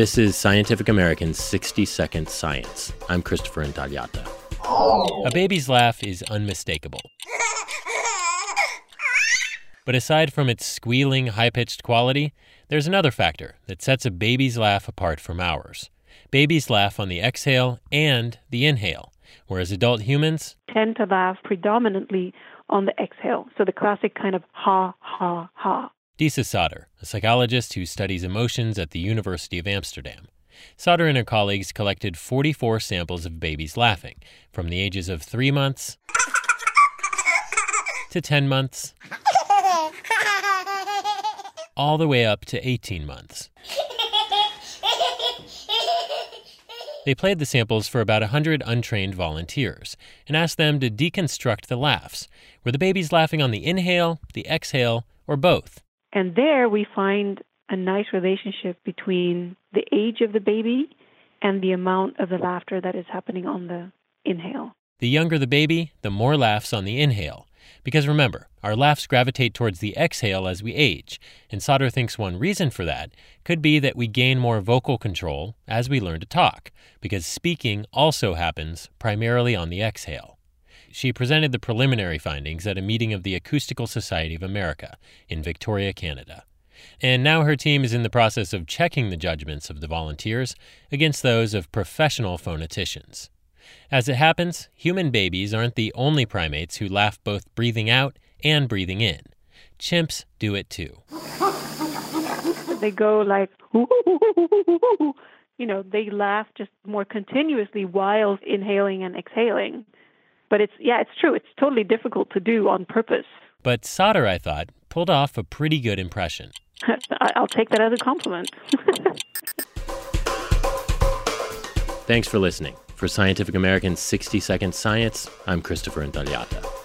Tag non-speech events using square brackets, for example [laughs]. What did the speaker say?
This is Scientific American's 60 Second Science. I'm Christopher Intagliata. A baby's laugh is unmistakable. But aside from its squealing, high pitched quality, there's another factor that sets a baby's laugh apart from ours. Babies laugh on the exhale and the inhale, whereas adult humans tend to laugh predominantly on the exhale. So the classic kind of ha, ha, ha. Disa Sauter, a psychologist who studies emotions at the University of Amsterdam. Sauter and her colleagues collected 44 samples of babies laughing from the ages of 3 months to 10 months all the way up to 18 months. They played the samples for about 100 untrained volunteers and asked them to deconstruct the laughs. Were the babies laughing on the inhale, the exhale, or both? And there we find a nice relationship between the age of the baby and the amount of the laughter that is happening on the inhale. The younger the baby, the more laughs on the inhale. Because remember, our laughs gravitate towards the exhale as we age, and Sauter thinks one reason for that could be that we gain more vocal control as we learn to talk, because speaking also happens primarily on the exhale. She presented the preliminary findings at a meeting of the Acoustical Society of America in Victoria, Canada. And now her team is in the process of checking the judgments of the volunteers against those of professional phoneticians. As it happens, human babies aren't the only primates who laugh both breathing out and breathing in. Chimps do it too. [laughs] They go like, [laughs] you know, they laugh just more continuously while inhaling and exhaling. But it's, yeah, it's true. It's totally difficult to do on purpose. But Sauter, I thought, pulled off a pretty good impression. [laughs] I'll take that as a compliment. [laughs] Thanks for listening. For Scientific American's 60 Second Science, I'm Christopher Intagliata.